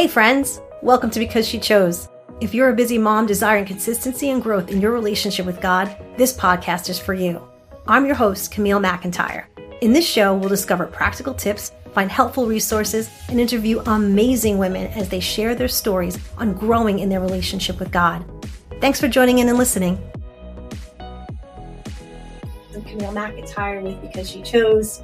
Hey, friends! Welcome to Because She Chose. If you're a busy mom desiring consistency and growth in your relationship with God, this podcast is for you. I'm your host, Camille McIntyre. In this show, we'll discover practical tips, find helpful resources, and interview amazing women as they share their stories on growing in their relationship with God. Thanks for joining in and listening. I'm Camille McIntyre with Because She Chose.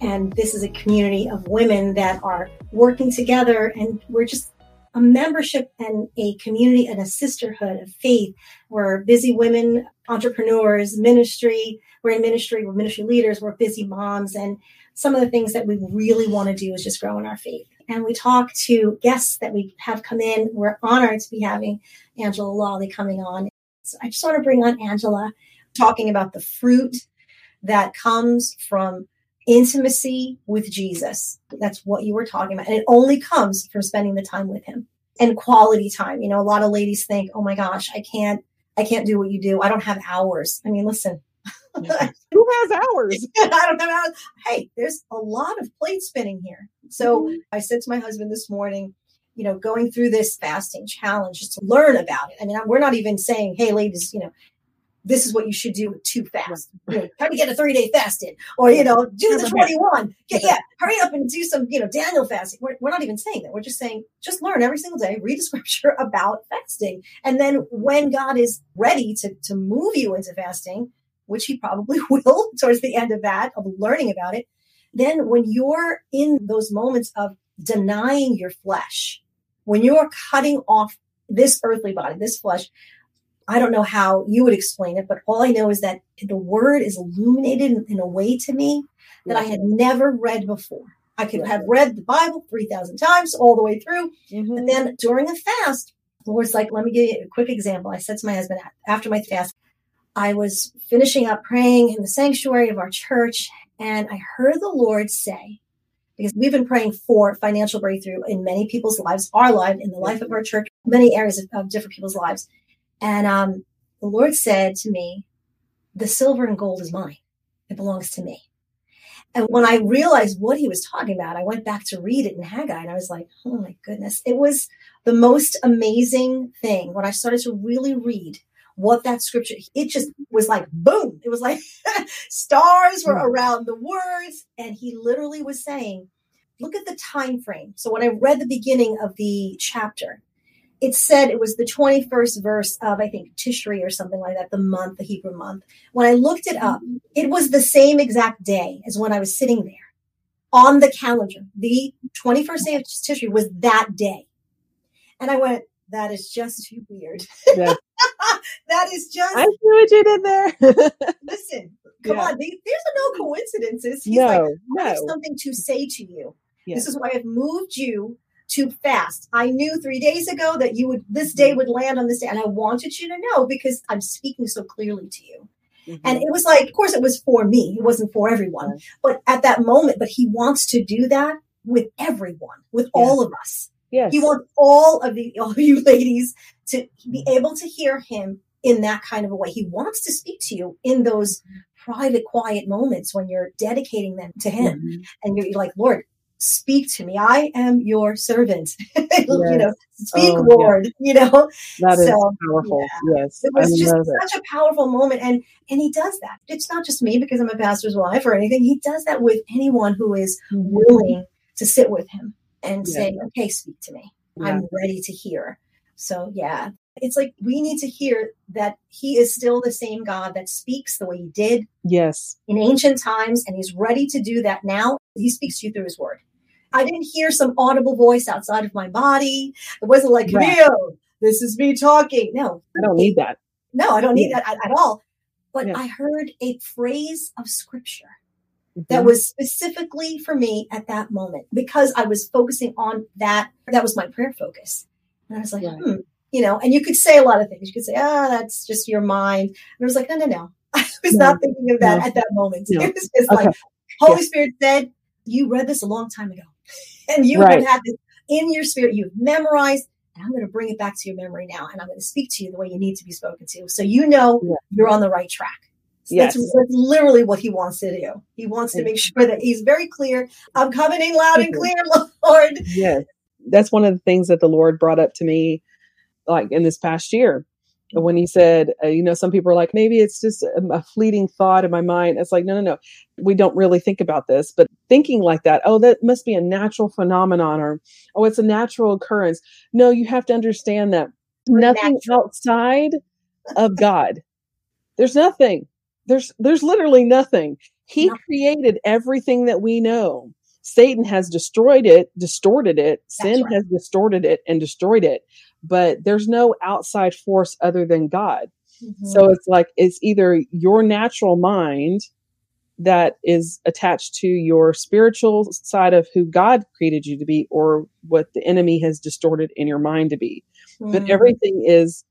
And this is a community of women that are working together, and we're just a membership and a community and a sisterhood of faith. We're busy women, entrepreneurs, ministry. We're in ministry, we're ministry leaders, we're busy moms. And some of the things that we really want to do is just grow in our faith. And we talk to guests that we have come in. We're honored to be having Angela Lawley coming on. So I just want to bring on Angela, talking about the fruit that comes from intimacy with Jesus. That's what you were talking about. And it only comes from spending the time with him and quality time. You know, a lot of ladies think, oh my gosh, I can't, I can't do what you do. I don't have hours. I mean, listen. Who has hours? I don't have hours. Hey, there's a lot of plate spinning here. So mm-hmm. I said to my husband this morning, you know, going through this fasting challenge just to learn about it. I mean, we're not even saying, hey, ladies, you know, this is what you should do too fast. Know, try to get a three day fast in, or you know, do the twenty one. Yeah, yeah, hurry up and do some, you know, Daniel fasting. We're, we're not even saying that. We're just saying just learn every single day, read the scripture about fasting, and then when God is ready to to move you into fasting, which He probably will towards the end of that of learning about it, then when you're in those moments of denying your flesh, when you're cutting off this earthly body, this flesh, I don't know how you would explain it, but all I know is that the word is illuminated in, a way to me that I had never read before. I could have read the Bible 3,000 times all the way through. Mm-hmm. But then during a fast, the Lord's like, let me give you a quick example. I said to my husband after my fast, I was finishing up praying in the sanctuary of our church, and I heard the Lord say, because we've been praying for financial breakthrough in many people's lives, our life, in the life of our church, many areas of, of different people's lives. And um, the Lord said to me, The silver and gold is mine, it belongs to me. And when I realized what he was talking about, I went back to read it in Haggai and I was like, oh my goodness. It was the most amazing thing when I started to really read what that scripture, it just was like boom. It was like stars were around the words. And he literally was saying, look at the time frame. So when I read the beginning of the chapter, it said it was the 21st verse of, I think, Tishri or something like that, the month, the Hebrew month. When I looked it up, it was the same exact day as when I was sitting there on the calendar. The 21st day of Tishri was that day. And I went, that is just too weird. Yeah. that is just. I see what you did there. listen, come yeah. on. There's no mm. coincidences. He's no, like, I no. have something to say to you. This is why I've moved you too fast. I knew three days ago that you would this day would land on this day, and I wanted you to know because I'm speaking so clearly to you. Mm-hmm. And it was like, of course, it was for me. It wasn't for everyone. But at that moment, but he wants to do that with everyone, with all of us. Yes. He wants all of the all of you ladies to be able to hear him in that kind of a way. He wants to speak to you in those private, quiet moments when you're dedicating them to him. Mm-hmm. And you're, you're like, Lord, speak to me. I am your servant. Yes. you know, speak, oh, Lord. Yeah. You know, that is so, powerful. Yeah. Yes, it was I just such a powerful moment, and and he does that. It's not just me because I'm a pastor's wife or anything. He does that with anyone who is mm-hmm. willing to sit with him and yeah. say, "Okay, speak to me. I'm ready to hear." So yeah, it's like we need to hear that he is still the same God that speaks the way he did. Yes. In ancient times, and he's ready to do that now. He speaks to you through his word. I didn't hear some audible voice outside of my body. It wasn't like, right. this is me talking. No. I don't need that. No, I don't need yeah. that at, at, all. But yeah. I heard a phrase of scripture mm-hmm. that was specifically for me at that moment because I was focusing on that. That was my prayer focus. And I was like, yeah. hmm, you know, and you could say a lot of things. You could say, ah, oh, that's just your mind. And I was like, no, no, no. I was no. not thinking of that no. at that moment. No. It was just okay. like, Holy Spirit said, you read this a long time ago. and you right. have had this in your spirit, you've memorized, and I'm going to bring it back to your memory now, and I'm going to speak to you the way you need to be spoken to. So you know yeah. you're on the right track. So yes. That's, that's, literally what he wants to do. He wants to make sure that he's very clear. I'm coming in loud and clear, Lord. Yes. that's one of the things that the Lord brought up to me, like in this past year, when He said, uh, you know, some people are like, maybe it's just a, a fleeting thought in my mind. It's like, no, no, no, we don't really think about this, but thinking like that, oh, that must be a natural phenomenon, or oh, it's a natural occurrence. No, you have to understand that nothing natural. outside of God. There's nothing. There's there's literally nothing. He no. created everything that we know. Satan has destroyed it, distorted it. Sin right. has distorted it and destroyed it. But there's no outside force other than God. Mm-hmm. So it's like it's either your natural mind that is attached to your spiritual side of who God created you to be or what the enemy has distorted in your mind to be. Mm-hmm. But everything is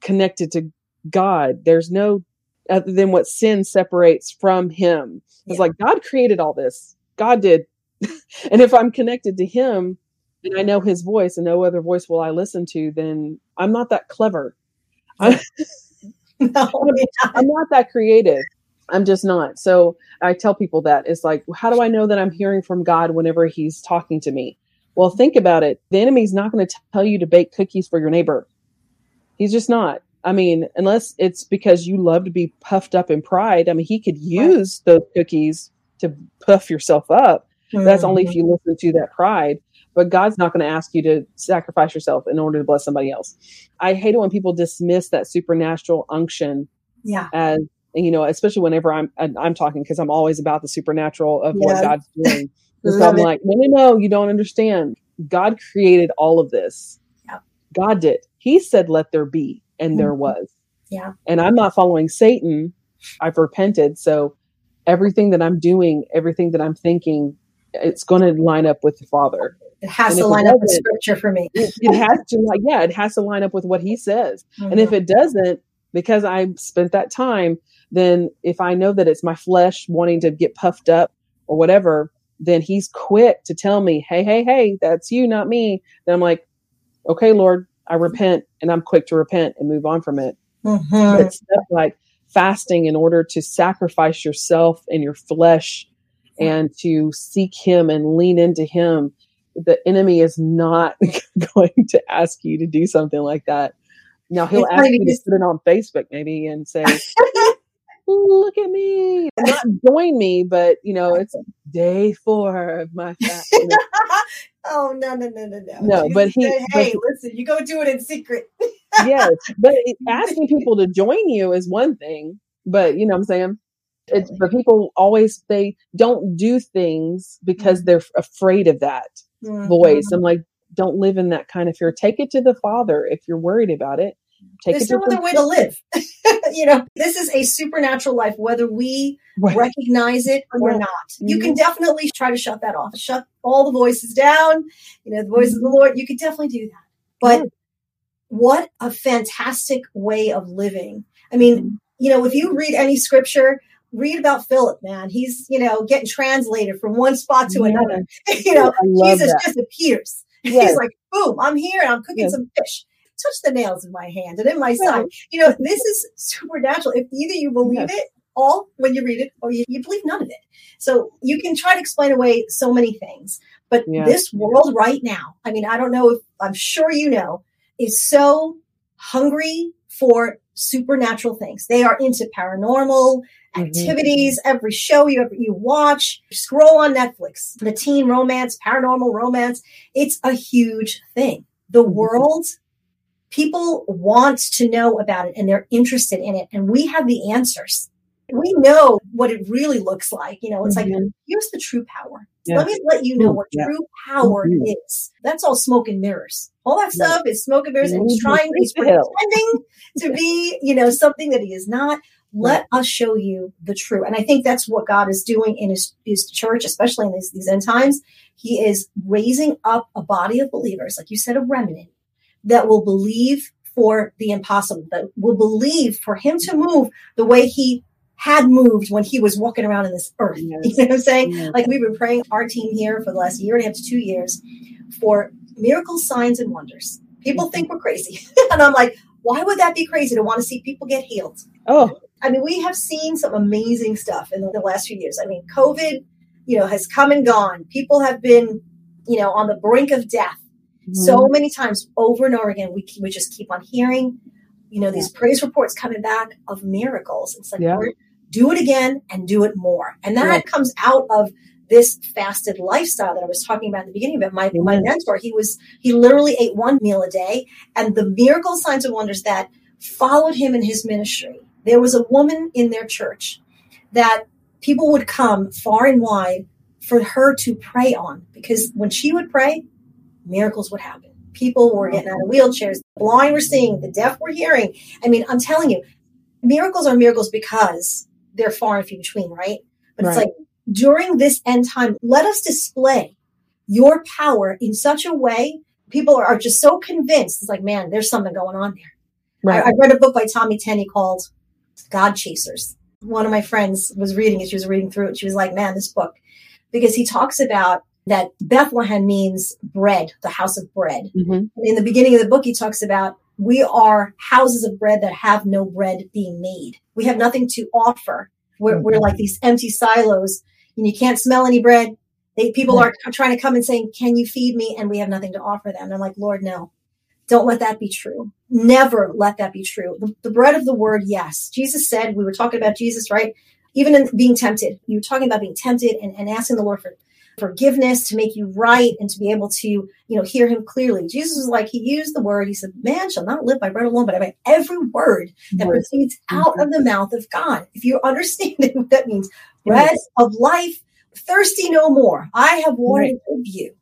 connected to God. There's no other than what sin separates from him. It's yeah. like God created all this. God did. and if I'm connected to him and I know his voice and no other voice will I listen to, then I'm not that clever. I'm, no, I'm not that creative. I'm just not. So I tell people that it's like, how do I know that I'm hearing from God whenever he's talking to me? Well, think about it. The enemy's not going to tell you to bake cookies for your neighbor. He's just not. I mean, unless it's because you love to be puffed up in pride. I mean, he could use right. those cookies to puff yourself up. Mm-hmm. That's only if mm-hmm. you listen to that pride. But God's not going to ask you to sacrifice yourself in order to bless somebody else. I hate it when people dismiss that supernatural unction. Yeah. As you know, especially whenever I'm I'm talking because I'm always about the supernatural of what God's doing. so I'm it. like, no, no, no, you don't understand. God created all of this. Yeah. God did. He said, "Let there be." and there mm-hmm. was. Yeah. And I'm not following Satan. I've repented. So everything that I'm doing, everything that I'm thinking, it's going to line up with the Father. It has and to line up with scripture for me. it, it, has to, yeah, it has to line up with what He says. Mm-hmm. And if mm-hmm. it doesn't, because I spent that time, then if I know that it's my flesh wanting to get puffed up or whatever, then He's quick to tell me, hey, hey, hey, that's you, not me. Then I'm like, okay, Lord, I repent and I'm quick to repent and move on from it. Mm-hmm. But stuff like fasting in order to sacrifice yourself and your flesh and to seek him and lean into him the enemy is not going to ask you to do something like that now he'll it's ask you to put it on facebook maybe and say look at me not join me but you know it's day four of my fast Oh no no no no no! No, but he. Said, hey, but, listen, you go do it in secret. yes, but asking people to join you is one thing, but you know what I'm saying. It's but people always they don't do things because mm-hmm. they're afraid of that mm-hmm. voice. I'm like, don't live in that kind of fear. Take it to the Father if you're worried about it. Take There's no other way to live. you know, this is a supernatural life, whether we right. recognize it or not. Mm-hmm. You can mm-hmm. definitely try to shut that off, shut all the voices down, you know, the voice mm-hmm. of the mm-hmm. Lord. You could definitely do that. But what a fantastic way of living. I mean, mm-hmm. you know, if you read any scripture, read about Philip, man. He's, you know, getting translated from one spot to yeah. another. you know, Jesus that. just appears. Yes. He's like, boom, I'm here and I'm cooking yes. some fish touch the nails in my hand and in my side. You know, this is supernatural. If either you believe yes. it all when you read it or you, you, believe none of it. So you can try to explain away so many things. But yes. this world right now, I mean, I don't know if I'm sure you know, is so hungry for supernatural things. They are into paranormal. Activities. Mm-hmm. Every show you ever, you watch, scroll on Netflix, the teen romance, paranormal romance. It's a huge thing. The mm-hmm. world people want to know about it and they're interested in it. And we have the answers. We know what it really looks like. You know, it's mm-hmm. like, here's the true power. Yes. Let me let you know what yeah. true power is. That's all smoke and mirrors. All that stuff is smoke and mirrors, and he's trying, he's pretending to be, you know, something that he is not. Let us show you the true. And I think that's what God is doing in his, his church, especially in these, these end times. He is raising up a body of believers, like you said, a remnant that will believe for the impossible, that will believe for him to move the way he had moved when he was walking around in this earth. Yes. You know what I'm saying? Yes. Like we've been praying our team here for the last year and a half to two years for miracles, signs, and wonders. People think we're crazy. and I'm like, why would that be crazy to want to see people get healed? Oh. I mean, we have seen some amazing stuff in the, the last few years. I mean, COVID, you know, has come and gone. People have been, you know, on the brink of death Mm-hmm. So many times over and over again, we, we just keep on hearing, you know, these praise reports coming back of miracles. It's like, yeah. Do it again and do it more. And that yeah. comes out of this fasted lifestyle that I was talking about at the beginning of it. My, mm-hmm. my mentor, he was, he literally ate one meal a day and the miracle signs and wonders that followed him in his ministry. There was a woman in their church that people would come far and wide for her to pray on because when she would pray, miracles would happen. People were getting out of wheelchairs, the blind were seeing, the deaf were hearing. I mean, I'm telling you, miracles are miracles because they're far and few between, right? But right. it's like during this end time, let us display your power in such a way people are just so convinced. It's like, man, there's something going on there. Right. I, I read a book by Tommy Tenney called God Chasers. One of my friends was reading it. She was reading through it. She was like, man, this book, because he talks about that Bethlehem means bread, the house of bread. Mm-hmm. In the beginning of the book, he talks about we are houses of bread that have no bread being made. We have nothing to offer. We're, mm-hmm. we're like these empty silos and you can't smell any bread. They, people are trying to come and saying, can you feed me? And we have nothing to offer them. And I'm like, Lord, no, don't let that be true. Never let that be true. The, the bread of the word, yes. Jesus said, we were talking about Jesus, right? Even in being tempted, you were talking about being tempted and, and asking the Lord for forgiveness to make you right and to be able to you know hear him clearly jesus was like he used the word he said man shall not live by bread alone but by every word that word. proceeds out of the mouth of god if you're understanding what that means bread of life thirsty no more i have water right. to give you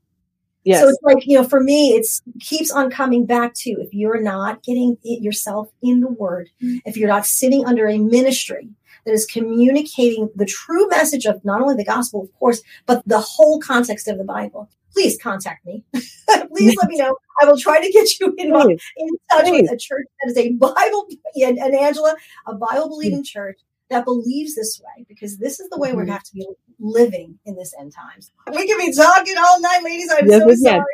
Yes. So it's like, you know, for me, it's keeps on coming back to if you're not getting it yourself in the word, mm-hmm. if you're not sitting under a ministry that is communicating the true message of not only the gospel, of course, but the whole context of the Bible, please contact me. please let me know. I will try to get you in, in touch please. with a church that is a Bible, and, and Angela, a Bible believing church that believes this way because this is the way mm-hmm. we're going to have to be living in this end times. We can be talking all night, ladies. I'm yes, so sorry.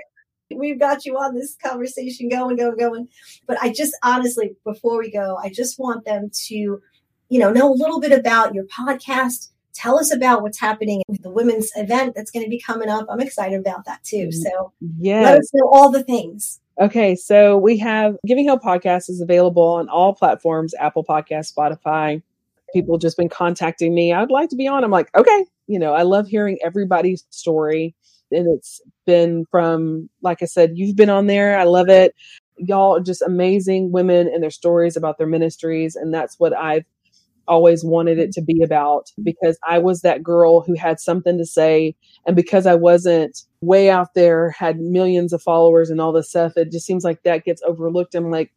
We've got you on this conversation going, going, going. But I just honestly, before we go, I just want them to, you know, know a little bit about your podcast. Tell us about what's happening with the women's event that's going to be coming up. I'm excited about that too. So yes. let us know all the things. Okay, so we have Giving Hope Podcast is available on all platforms Apple Podcast, Spotify, people just been contacting me. I'd like to be on. I'm like, okay, you know, I love hearing everybody's story. And it's been from, like I said, you've been on there. I love it. Y'all are just amazing women and their stories about their ministries. And that's what I've always wanted it to be about because I was that girl who had something to say. And because I wasn't way out there, had millions of followers and all this stuff, it just seems like that gets overlooked. I'm like,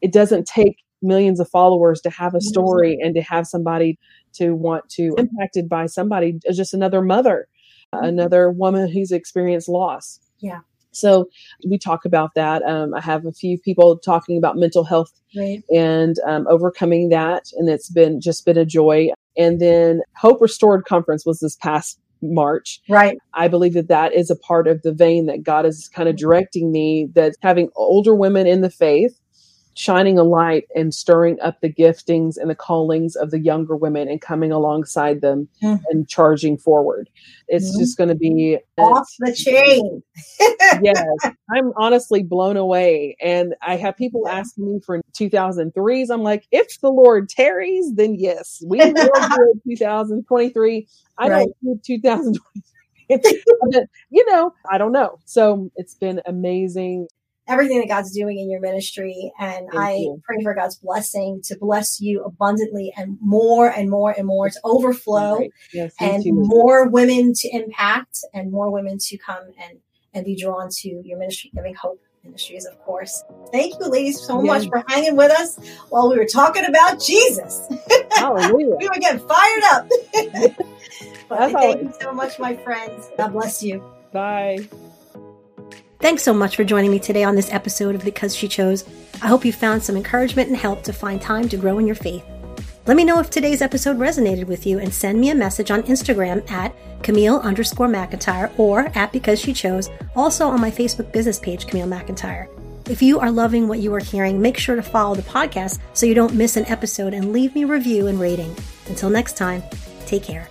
it doesn't take millions of followers to have a story and to have somebody to want to impacted by somebody just another mother mm-hmm. another woman who's experienced loss yeah so we talk about that um, i have a few people talking about mental health right. and um, overcoming that and it's been just been a joy and then hope restored conference was this past March. Right. I believe that that is a part of the vein that God is kind of directing me that having older women in the faith shining a light and stirring up the giftings and the callings of the younger women and coming alongside them mm-hmm. and charging forward. It's mm-hmm. just going to be off the chain. yes, I'm honestly blown away. And I have people asking me for 2003s. I'm like, if the Lord tarries, then yes, we will do 2023. I right. don't do 2023. but, you know, I don't know. So it's been amazing everything that God's doing in your ministry. And Thank I you. pray for God's blessing to bless you abundantly and more and more and more to overflow yes, and more women to impact and more women to come and, and be drawn to your ministry, giving hope ministries, of course. Thank you, ladies, so much for hanging with us while we were talking about Jesus. Hallelujah. we were getting fired up. but thank you so much, my friends. God bless you. Bye. Thanks so much for joining me today on this episode of Because She Chose. I hope you found some encouragement and help to find time to grow in your faith. Let me know if today's episode resonated with you and send me a message on Instagram at Camille underscore McIntyre or at Because She Chose, also on my Facebook business page, Camille McIntyre. If you are loving what you are hearing, make sure to follow the podcast so you don't miss an episode and leave me review and rating. Until next time, take care.